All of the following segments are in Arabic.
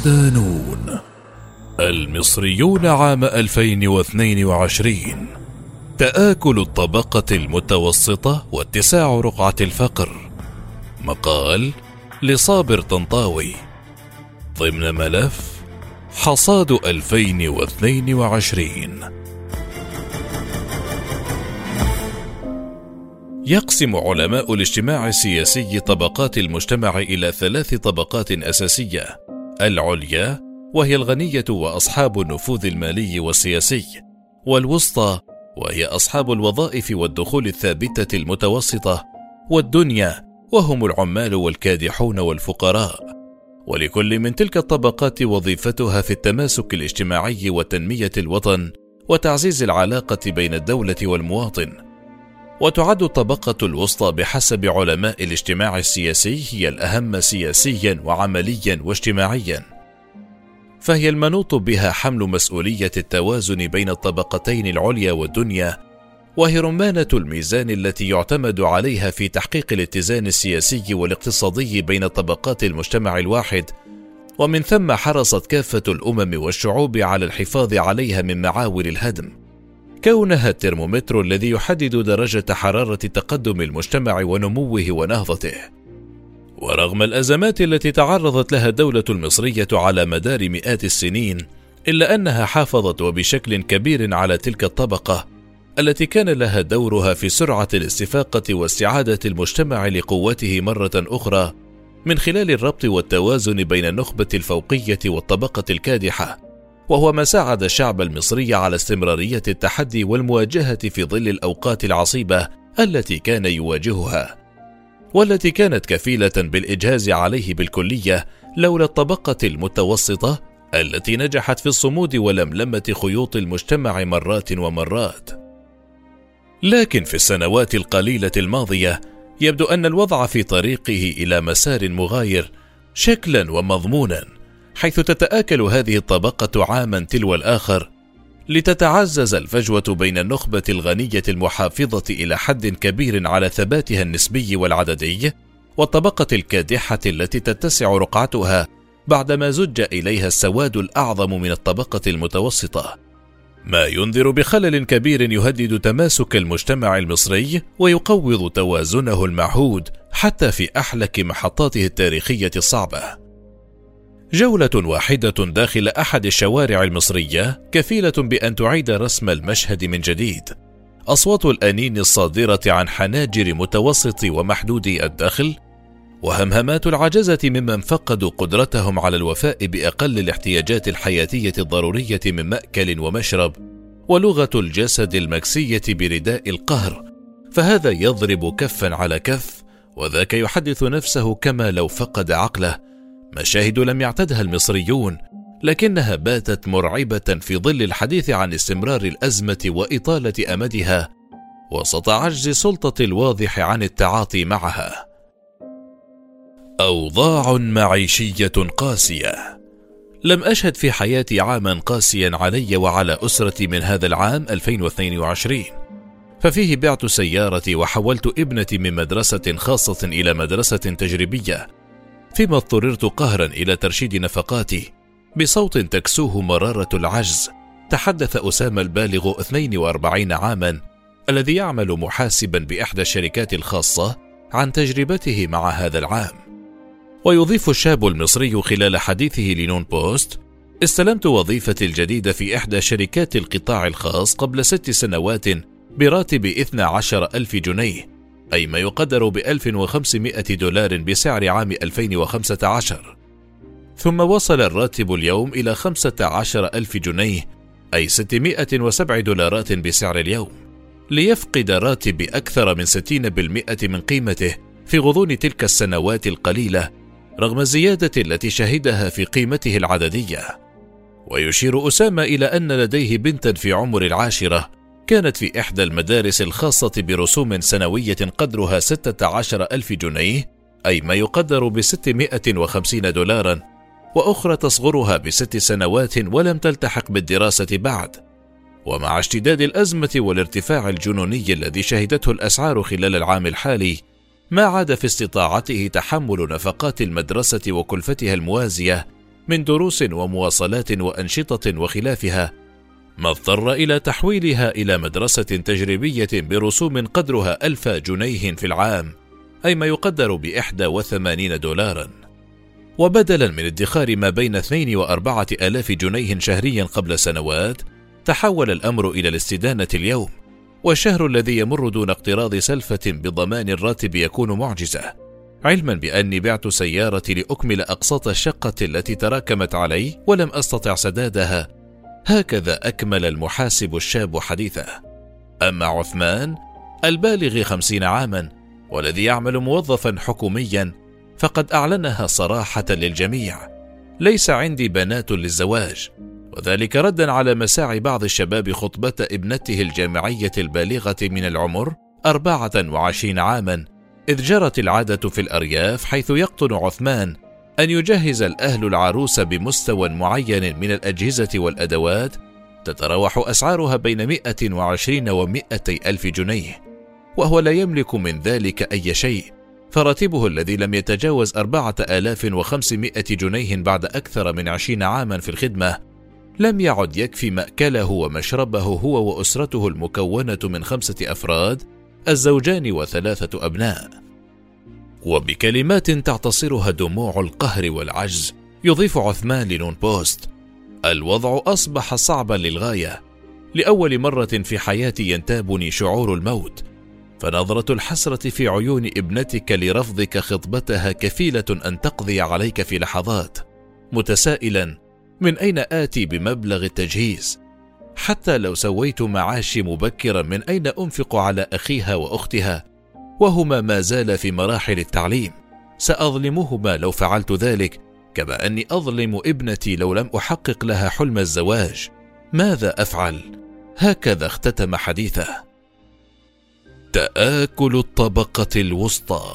صدانون المصريون عام 2022 تآكل الطبقة المتوسطة واتساع رقعة الفقر. مقال لصابر طنطاوي. ضمن ملف حصاد 2022 يقسم علماء الاجتماع السياسي طبقات المجتمع إلى ثلاث طبقات أساسية. العليا وهي الغنية وأصحاب النفوذ المالي والسياسي والوسطى وهي أصحاب الوظائف والدخول الثابتة المتوسطة والدنيا وهم العمال والكادحون والفقراء. ولكل من تلك الطبقات وظيفتها في التماسك الاجتماعي وتنميه الوطن وتعزيز العلاقة بين الدولة والمواطن. وتعد الطبقة الوسطى بحسب علماء الاجتماع السياسي هي الأهم سياسيا وعمليا واجتماعيا. فهي المنوط بها حمل مسؤولية التوازن بين الطبقتين العليا والدنيا وهي رمانة الميزان التي يعتمد عليها في تحقيق الاتزان السياسي والاقتصادي بين طبقات المجتمع الواحد ومن ثم حرصت كافة الأمم والشعوب على الحفاظ عليها من معاول الهدم. كونها الترمومتر الذي يحدد درجة حرارة تقدم المجتمع ونموه ونهضته. ورغم الأزمات التي تعرضت لها الدولة المصرية على مدار مئات السنين، إلا أنها حافظت وبشكل كبير على تلك الطبقة التي كان لها دورها في سرعة الاستفاقة واستعادة المجتمع لقوته مرة أخرى من خلال الربط والتوازن بين النخبة الفوقية والطبقة الكادحة وهو ما ساعد الشعب المصري على استمرارية التحدي والمواجهة في ظل الأوقات العصيبة التي كان يواجهها والتي كانت كفيلة بالإجهاز عليه بالكلية لولا الطبقة المتوسطة التي نجحت في الصمود ولملمة خيوط المجتمع مرات ومرات. لكن في السنوات القليلة الماضية يبدو أن الوضع في طريقه إلى مسار مغاير شكلا ومضمونا. حيث تتآكل هذه الطبقة عاما تلو الآخر لتتعزز الفجوة بين النخبة الغنية المحافظة إلى حد كبير على ثباتها النسبي والعددي والطبقة الكادحة التي تتسع رقعتها بعدما زج إليها السواد الأعظم من الطبقة المتوسطة. ما ينذر بخلل كبير يهدد تماسك المجتمع المصري ويقوض توازنه المعهود حتى في أحلك محطاته التاريخية الصعبة. جولة واحدة داخل أحد الشوارع المصرية كفيلة بأن تعيد رسم المشهد من جديد. أصوات الأنين الصادرة عن حناجر متوسط ومحدودي الدخل، وهمهمات العجزة ممن فقدوا قدرتهم على الوفاء بأقل الاحتياجات الحياتية الضرورية من مأكل ومشرب، ولغة الجسد المكسية برداء القهر، فهذا يضرب كفا على كف، وذاك يحدث نفسه كما لو فقد عقله مشاهد لم يعتدها المصريون لكنها باتت مرعبة في ظل الحديث عن استمرار الأزمة وإطالة أمدها وسط عجز السلطة الواضح عن التعاطي معها. أوضاع معيشية قاسية. لم أشهد في حياتي عاما قاسيا علي وعلى أسرتي من هذا العام 2022 ففيه بعت سيارتي وحولت ابنتي من مدرسة خاصة إلى مدرسة تجريبية. فيما اضطررت قهرا إلى ترشيد نفقاتي. بصوت تكسوه مرارة العجز تحدث أسامة البالغ 42 عاما الذي يعمل محاسبا بإحدى الشركات الخاصة عن تجربته مع هذا العام. ويضيف الشاب المصري خلال حديثه لنون بوست استلمت وظيفتي الجديدة في إحدى شركات القطاع الخاص قبل ست سنوات براتب 12 ألف جنيه أي ما يقدر ب 1500 دولار بسعر عام 2015 ثم وصل الراتب اليوم إلى 15 ألف جنيه أي 607 دولارات بسعر اليوم ليفقد راتب أكثر من 60% من قيمته في غضون تلك السنوات القليلة رغم الزيادة التي شهدها في قيمته العددية. ويشير أسامة إلى أن لديه بنتا في عمر العاشرة كانت في إحدى المدارس الخاصة برسوم سنوية قدرها 16 ألف جنيه أي ما يقدر ب 650 دولارا وأخرى تصغرها بست سنوات ولم تلتحق بالدراسة بعد. ومع اشتداد الأزمة والارتفاع الجنوني الذي شهدته الأسعار خلال العام الحالي ما عاد في استطاعته تحمل نفقات المدرسة وكلفتها الموازية من دروس ومواصلات وأنشطة وخلافها ما اضطر إلى تحويلها إلى مدرسة تجريبية برسوم قدرها ألف جنيه في العام أي ما يقدر بإحدى وثمانين دولارا. وبدلا من ادخار ما بين اثنين وأربعة آلاف جنيه شهريا قبل سنوات تحول الأمر إلى الاستدانة اليوم والشهر الذي يمر دون اقتراض سلفة بضمان الراتب يكون معجزة. علما بأني بعت سيارتي لأكمل أقساط الشقة التي تراكمت علي ولم أستطع سدادها هكذا أكمل المحاسب الشاب حديثه. أما عثمان البالغ خمسين عاما والذي يعمل موظفا حكوميا فقد أعلنها صراحة للجميع. ليس عندي بنات للزواج وذلك ردا على مساعي بعض الشباب خطبة ابنته الجامعية البالغة من العمر أربعة وعشرين عاما إذ جرت العادة في الأرياف حيث يقطن عثمان أن يجهز الأهل العروس بمستوى معين من الأجهزة والأدوات تتراوح أسعارها بين 120 و 200 ألف جنيه وهو لا يملك من ذلك أي شيء. فراتبه الذي لم يتجاوز أربعة آلاف وخمسمائة جنيه بعد أكثر من عشرين عاما في الخدمة لم يعد يكفي مأكله ومشربه هو وأسرته المكونة من خمسة أفراد الزوجان وثلاثة أبناء. وبكلمات تعتصرها دموع القهر والعجز يضيف عثمان لنون بوست. الوضع أصبح صعبا للغاية. لأول مرة في حياتي ينتابني شعور الموت. فنظرة الحسرة في عيون ابنتك لرفضك خطبتها كفيلة أن تقضي عليك في لحظات. متسائلا من أين آتي بمبلغ التجهيز؟ حتى لو سويت معاشي مبكرا من أين أنفق على أخيها وأختها؟ وهما ما زال في مراحل التعليم. سأظلمهما لو فعلت ذلك كما أني أظلم ابنتي لو لم أحقق لها حلم الزواج. ماذا أفعل؟ هكذا اختتم حديثه. تآكل الطبقة الوسطى.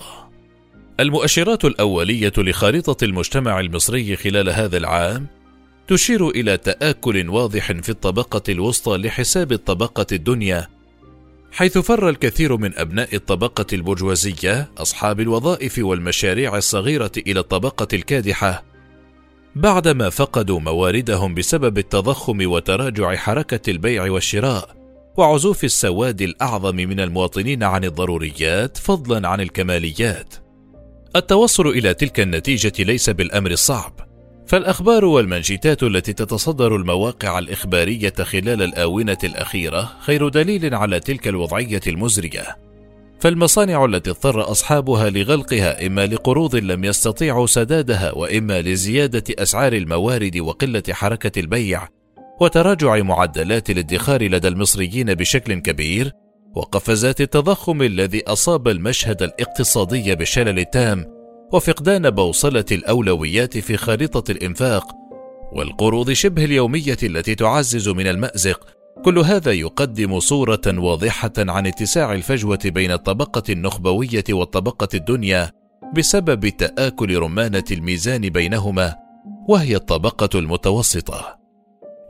المؤشرات الأولية لخارطة المجتمع المصري خلال هذا العام تشير إلى تآكل واضح في الطبقة الوسطى لحساب الطبقة الدنيا حيث فر الكثير من أبناء الطبقة البرجوازية أصحاب الوظائف والمشاريع الصغيرة إلى الطبقة الكادحة بعدما فقدوا مواردهم بسبب التضخم وتراجع حركة البيع والشراء وعزوف السواد الأعظم من المواطنين عن الضروريات فضلا عن الكماليات. التوصل إلى تلك النتيجة ليس بالأمر الصعب. فالأخبار والمنشطات التي تتصدر المواقع الإخبارية خلال الآونة الأخيرة خير دليل على تلك الوضعية المزرية. فالمصانع التي اضطر أصحابها لغلقها إما لقروض لم يستطيعوا سدادها وإما لزيادة أسعار الموارد وقلة حركة البيع وتراجع معدلات الادخار لدى المصريين بشكل كبير وقفزات التضخم الذي أصاب المشهد الاقتصادي بالشلل التام وفقدان بوصلة الأولويات في خارطه الإنفاق والقروض شبه اليومية التي تعزز من المأزق. كل هذا يقدم صورة واضحة عن اتساع الفجوة بين الطبقة النخبوية والطبقة الدنيا بسبب تآكل رمانة الميزان بينهما وهي الطبقة المتوسطة.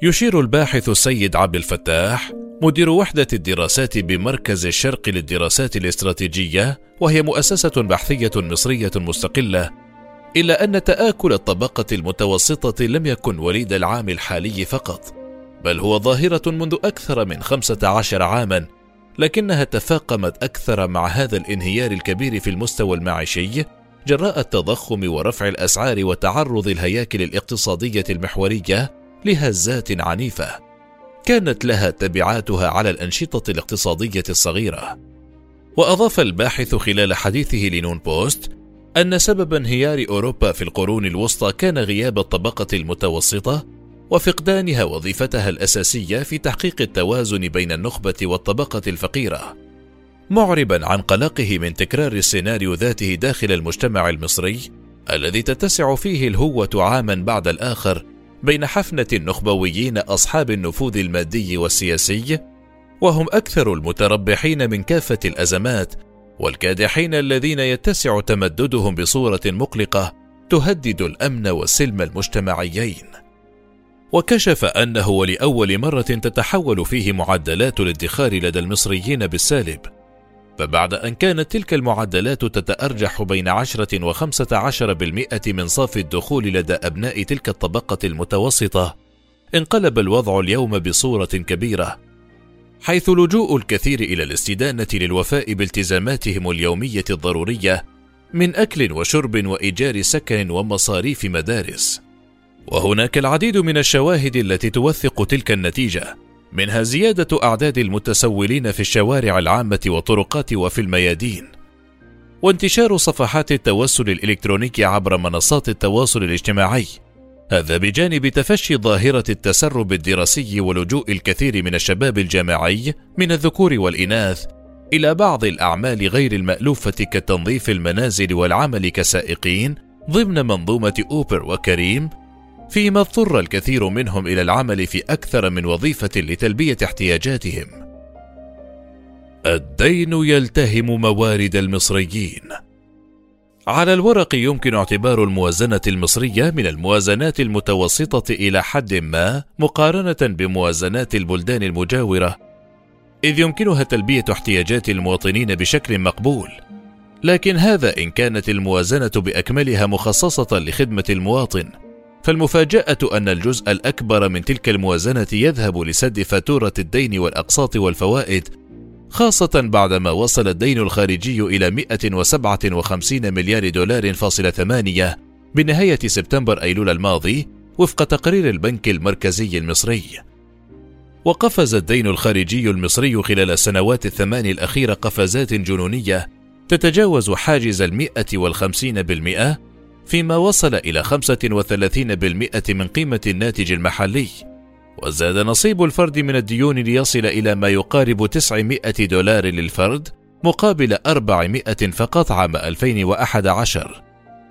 يشير الباحث السيد عبد الفتاح مدير وحدة الدراسات بمركز الشرق للدراسات الاستراتيجية وهي مؤسسة بحثية مصرية مستقلة إلا أن تآكل الطبقة المتوسطة لم يكن وليد العام الحالي فقط بل هو ظاهرة منذ أكثر من خمسة عشر عاما لكنها تفاقمت أكثر مع هذا الانهيار الكبير في المستوى المعيشي جراء التضخم ورفع الأسعار وتعرض الهياكل الاقتصادية المحورية لهزات عنيفة كانت لها تبعاتها على الأنشطة الاقتصادية الصغيرة. وأضاف الباحث خلال حديثه لنون بوست أن سبب انهيار أوروبا في القرون الوسطى كان غياب الطبقة المتوسطة وفقدانها وظيفتها الأساسية في تحقيق التوازن بين النخبة والطبقة الفقيرة. معربا عن قلقه من تكرار السيناريو ذاته داخل المجتمع المصري الذي تتسع فيه الهوة عاما بعد الآخر بين حفنة النخبويين أصحاب النفوذ المادي والسياسي وهم أكثر المتربحين من كافة الأزمات والكادحين الذين يتسع تمددهم بصورة مقلقة تهدد الأمن والسلم المجتمعيين. وكشف أنه ولأول مرة تتحول فيه معدلات الادخار لدى المصريين بالسالب. فبعد أن كانت تلك المعدلات تتأرجح بين عشرة وخمسة عشر بالمئة من صافي الدخول لدى أبناء تلك الطبقة المتوسطة انقلب الوضع اليوم بصورة كبيرة حيث لجوء الكثير إلى الاستدانة للوفاء بالتزاماتهم اليومية الضرورية من أكل وشرب وإيجار سكن ومصاريف مدارس. وهناك العديد من الشواهد التي توثق تلك النتيجة. منها زيادة أعداد المتسولين في الشوارع العامة والطرقات وفي الميادين. وانتشار صفحات التوسل الإلكتروني عبر منصات التواصل الاجتماعي. هذا بجانب تفشي ظاهرة التسرب الدراسي ولجوء الكثير من الشباب الجامعي من الذكور والإناث إلى بعض الأعمال غير المألوفة كتنظيف المنازل والعمل كسائقين ضمن منظومة أوبر وكريم فيما اضطر الكثير منهم إلى العمل في أكثر من وظيفة لتلبية احتياجاتهم. الدين يلتهم موارد المصريين. على الورق يمكن اعتبار الموازنة المصرية من الموازنات المتوسطة إلى حد ما مقارنة بموازنات البلدان المجاورة إذ يمكنها تلبية احتياجات المواطنين بشكل مقبول. لكن هذا إن كانت الموازنة بأكملها مخصصة لخدمة المواطن فالمفاجأة أن الجزء الأكبر من تلك الموازنة يذهب لسد فاتورة الدين والأقساط والفوائد خاصة بعدما وصل الدين الخارجي إلى 157 مليار دولار فاصلة ثمانية بنهاية سبتمبر أيلول الماضي وفق تقرير البنك المركزي المصري. وقفز الدين الخارجي المصري خلال السنوات الثمان الأخيرة قفزات جنونية تتجاوز حاجز المئة والخمسين بالمئة فيما وصل إلى 35% من قيمة الناتج المحلي وزاد نصيب الفرد من الديون ليصل إلى ما يقارب 900 دولار للفرد مقابل 400 فقط عام 2011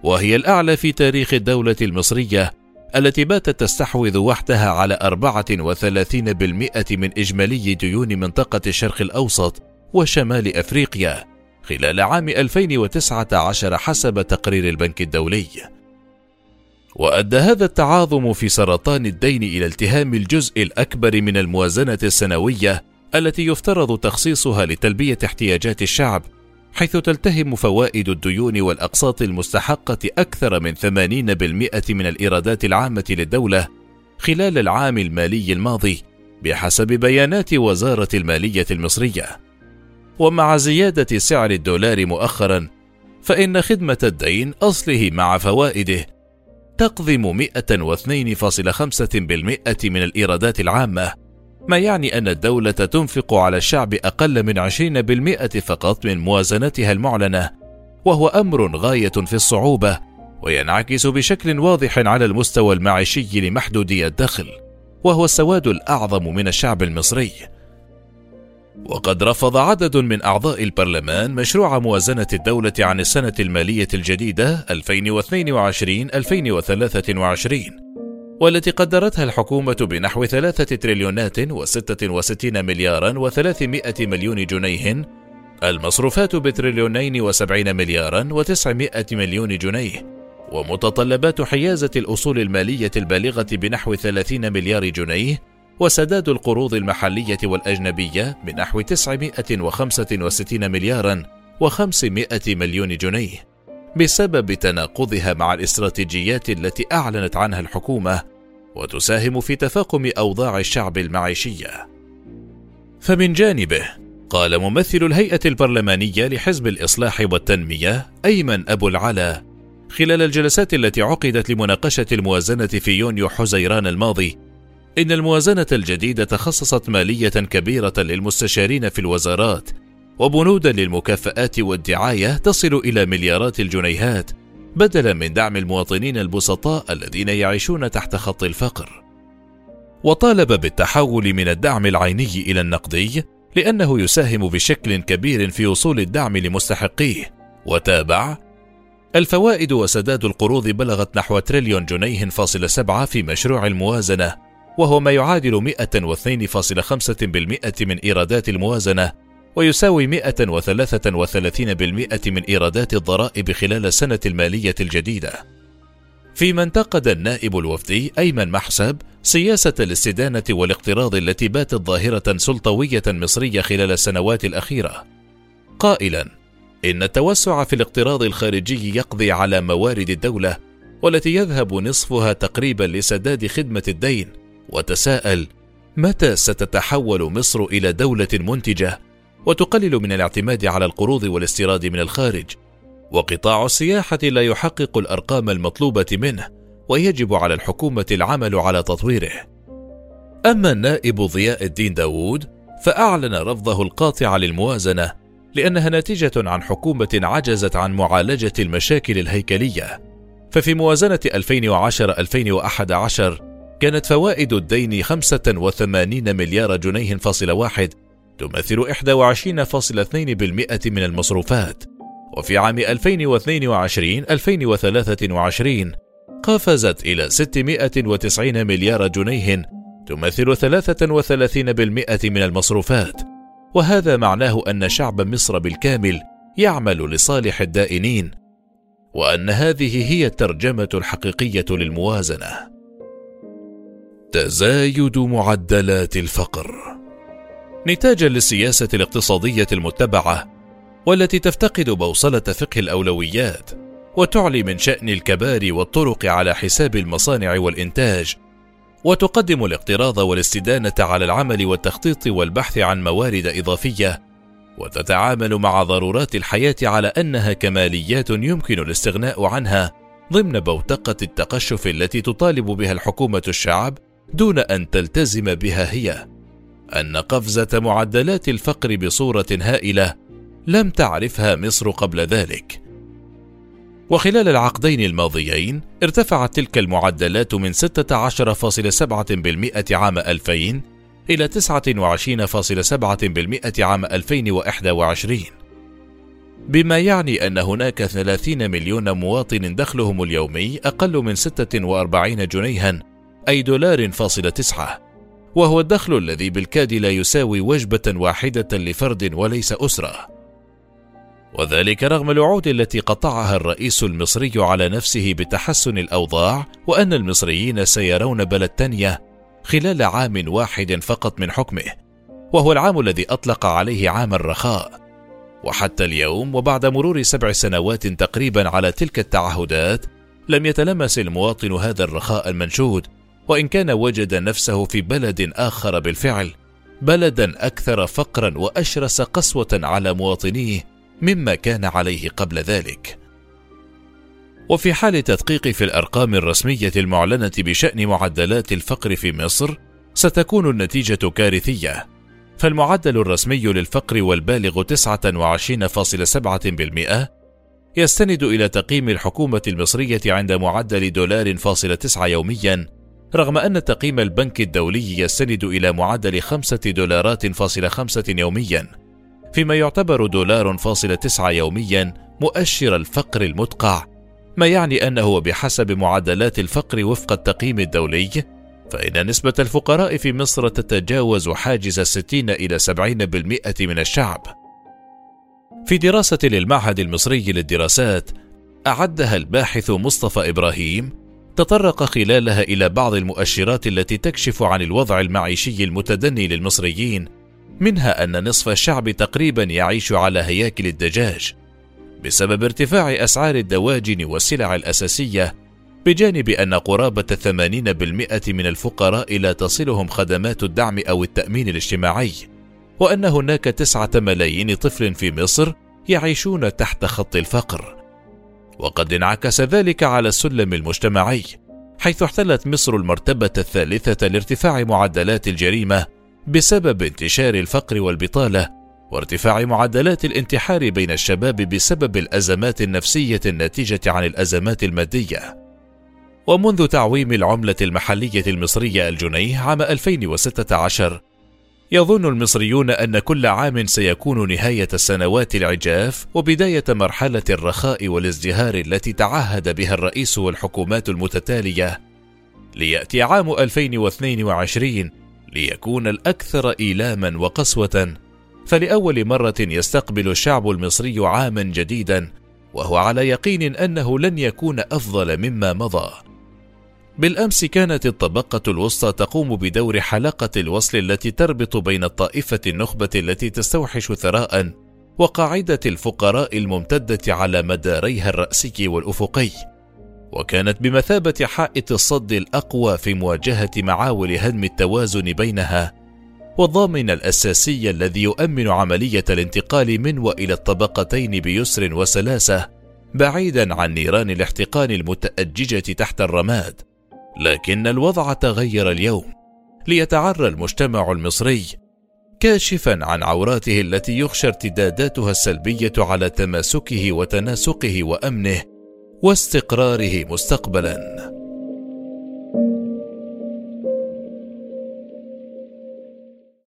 وهي الأعلى في تاريخ الدولة المصرية التي باتت تستحوذ وحدها على 34% من إجمالي ديون منطقة الشرق الأوسط وشمال أفريقيا. خلال عام 2019 حسب تقرير البنك الدولي. وأدى هذا التعاظم في سرطان الدين إلى التهام الجزء الأكبر من الموازنة السنوية التي يفترض تخصيصها لتلبية احتياجات الشعب، حيث تلتهم فوائد الديون والأقساط المستحقة أكثر من 80% من الإيرادات العامة للدولة خلال العام المالي الماضي، بحسب بيانات وزارة المالية المصرية. ومع زيادة سعر الدولار مؤخرا فإن خدمة الدين أصله مع فوائده تقضم 102.5% من الإيرادات العامة ما يعني أن الدولة تنفق على الشعب أقل من 20% فقط من موازنتها المعلنة وهو أمر غاية في الصعوبة وينعكس بشكل واضح على المستوى المعيشي لمحدودي الدخل وهو السواد الأعظم من الشعب المصري. وقد رفض عدد من أعضاء البرلمان مشروع موازنة الدولة عن السنة المالية الجديدة 2022-2023 والتي قدرتها الحكومة بنحو ثلاثة تريليونات وستة وستين مليارا وثلاثمائة مليون جنيه المصروفات بتريليونين وسبعين مليارا وتسعمائة مليون جنيه ومتطلبات حيازة الأصول المالية البالغة بنحو ثلاثين مليار جنيه وسداد القروض المحلية والأجنبية بنحو 965 مليارا و500 مليون جنيه بسبب تناقضها مع الاستراتيجيات التي أعلنت عنها الحكومة وتساهم في تفاقم أوضاع الشعب المعيشية. فمن جانبه قال ممثل الهيئة البرلمانية لحزب الإصلاح والتنمية أيمن أبو العلا خلال الجلسات التي عقدت لمناقشة الموازنة في يونيو حزيران الماضي إن الموازنة الجديدة خصصت مالية كبيرة للمستشارين في الوزارات وبنودا للمكافآت والدعاية تصل إلى مليارات الجنيهات بدلا من دعم المواطنين البسطاء الذين يعيشون تحت خط الفقر. وطالب بالتحول من الدعم العيني إلى النقدي لأنه يساهم بشكل كبير في وصول الدعم لمستحقيه، وتابع: الفوائد وسداد القروض بلغت نحو تريليون جنيه فاصل سبعة في مشروع الموازنة وهو ما يعادل 102.5% من إيرادات الموازنة ويساوي 133% من إيرادات الضرائب خلال السنة المالية الجديدة. فيما انتقد النائب الوفدي أيمن محسب سياسة الاستدانة والاقتراض التي باتت ظاهرة سلطوية مصرية خلال السنوات الأخيرة. قائلا إن التوسع في الاقتراض الخارجي يقضي على موارد الدولة والتي يذهب نصفها تقريبا لسداد خدمة الدين وتساءل متى ستتحول مصر إلى دولة منتجة وتقلل من الاعتماد على القروض والاستيراد من الخارج؟ وقطاع السياحة لا يحقق الأرقام المطلوبة منه ويجب على الحكومة العمل على تطويره. أما النائب ضياء الدين داوود فأعلن رفضه القاطع للموازنة لأنها ناتجة عن حكومة عجزت عن معالجة المشاكل الهيكلية. ففي موازنة 2010-2011 كانت فوائد الدين 85 مليار جنيه فاصل واحد تمثل 21.2% من المصروفات. وفي عام 2022-2023 قفزت إلى 690 مليار جنيه تمثل 33% من المصروفات. وهذا معناه أن شعب مصر بالكامل يعمل لصالح الدائنين وأن هذه هي الترجمة الحقيقية للموازنة. تزايد معدلات الفقر. نتاجا للسياسة الاقتصادية المتبعة والتي تفتقد بوصلة فقه الأولويات وتعلي من شأن الكبار والطرق على حساب المصانع والإنتاج وتقدم الاقتراض والاستدانة على العمل والتخطيط والبحث عن موارد إضافية وتتعامل مع ضرورات الحياة على أنها كماليات يمكن الاستغناء عنها ضمن بوتقة التقشف التي تطالب بها الحكومة الشعب دون أن تلتزم بها هي أن قفزة معدلات الفقر بصورة هائلة لم تعرفها مصر قبل ذلك. وخلال العقدين الماضيين ارتفعت تلك المعدلات من 16.7% عام 2000 إلى 29.7% عام 2021 بما يعني أن هناك 30 مليون مواطن دخلهم اليومي أقل من 46 جنيها أي دولار فاصل تسعة. وهو الدخل الذي بالكاد لا يساوي وجبة واحدة لفرد وليس أسرة. وذلك رغم الوعود التي قطعها الرئيس المصري على نفسه بتحسن الأوضاع وأن المصريين سيرون بلد تانيه خلال عام واحد فقط من حكمه. وهو العام الذي أطلق عليه عام الرخاء. وحتى اليوم وبعد مرور سبع سنوات تقريبا على تلك التعهدات لم يتلمس المواطن هذا الرخاء المنشود. وإن كان وجد نفسه في بلد آخر بالفعل بلدا أكثر فقرا وأشرس قسوة على مواطنيه مما كان عليه قبل ذلك. وفي حال تدقيق في الأرقام الرسمية المعلنة بشأن معدلات الفقر في مصر ستكون النتيجة كارثية. فالمعدل الرسمي للفقر والبالغ 29.7% يستند إلى تقييم الحكومة المصرية عند معدل دولار فاصل تسعة يوميا رغم أن تقييم البنك الدولي يستند إلى معدل خمسة دولارات فاصل خمسة يوميا فيما يعتبر دولار فاصل تسعة يوميا مؤشر الفقر المدقع ما يعني أنه بحسب معدلات الفقر وفق التقييم الدولي فإن نسبة الفقراء في مصر تتجاوز حاجز الستين إلى سبعين بالمئة من الشعب. في دراسة للمعهد المصري للدراسات أعدها الباحث مصطفى إبراهيم تطرق خلالها إلى بعض المؤشرات التي تكشف عن الوضع المعيشي المتدني للمصريين منها أن نصف الشعب تقريبا يعيش على هياكل الدجاج. بسبب ارتفاع أسعار الدواجن والسلع الأساسية بجانب قرابة الثمانين بالمئة من الفقراء لا تصلهم خدمات الدعم أو التأمين الاجتماعي وأن هناك تسعة ملايين طفل في مصر يعيشون تحت خط الفقر. وقد انعكس ذلك على السلم المجتمعي حيث احتلت مصر المرتبة الثالثة لارتفاع معدلات الجريمة بسبب انتشار الفقر والبطالة وارتفاع معدلات الانتحار بين الشباب بسبب الأزمات النفسية الناتجة عن الأزمات المادية. ومنذ تعويم العملة المحلية المصرية الجنيه عام 2016 يظن المصريون أن كل عام سيكون نهاية السنوات العجاف وبداية مرحلة الرخاء والازدهار التي تعهد بها الرئيس والحكومات المتتالية. ليأتي عام 2022 ليكون الأكثر إيلاما وقسوة. فلأول مرة يستقبل الشعب المصري عاما جديدا وهو على يقين أنه لن يكون أفضل مما مضى. بالأمس كانت الطبقة الوسطى تقوم بدور حلقة الوصل التي تربط بين الطائفة النخبة التي تستوحش ثراء وقاعدة الفقراء الممتدة على مداريها الرأسي والأفقي. وكانت بمثابة حائط الصد الأقوى في مواجهة معاول هدم التوازن بينها والضامن الأساسي الذي يؤمن عملية الانتقال من وإلى الطبقتين بيسر وسلاسة بعيدا عن نيران الاحتقان المتأججة تحت الرماد. لكن الوضع تغير اليوم. ليتعرى المجتمع المصري كاشفا عن عوراته التي يخشى ارتداداتها السلبية على تماسكه وتناسقه وأمنه واستقراره مستقبلا.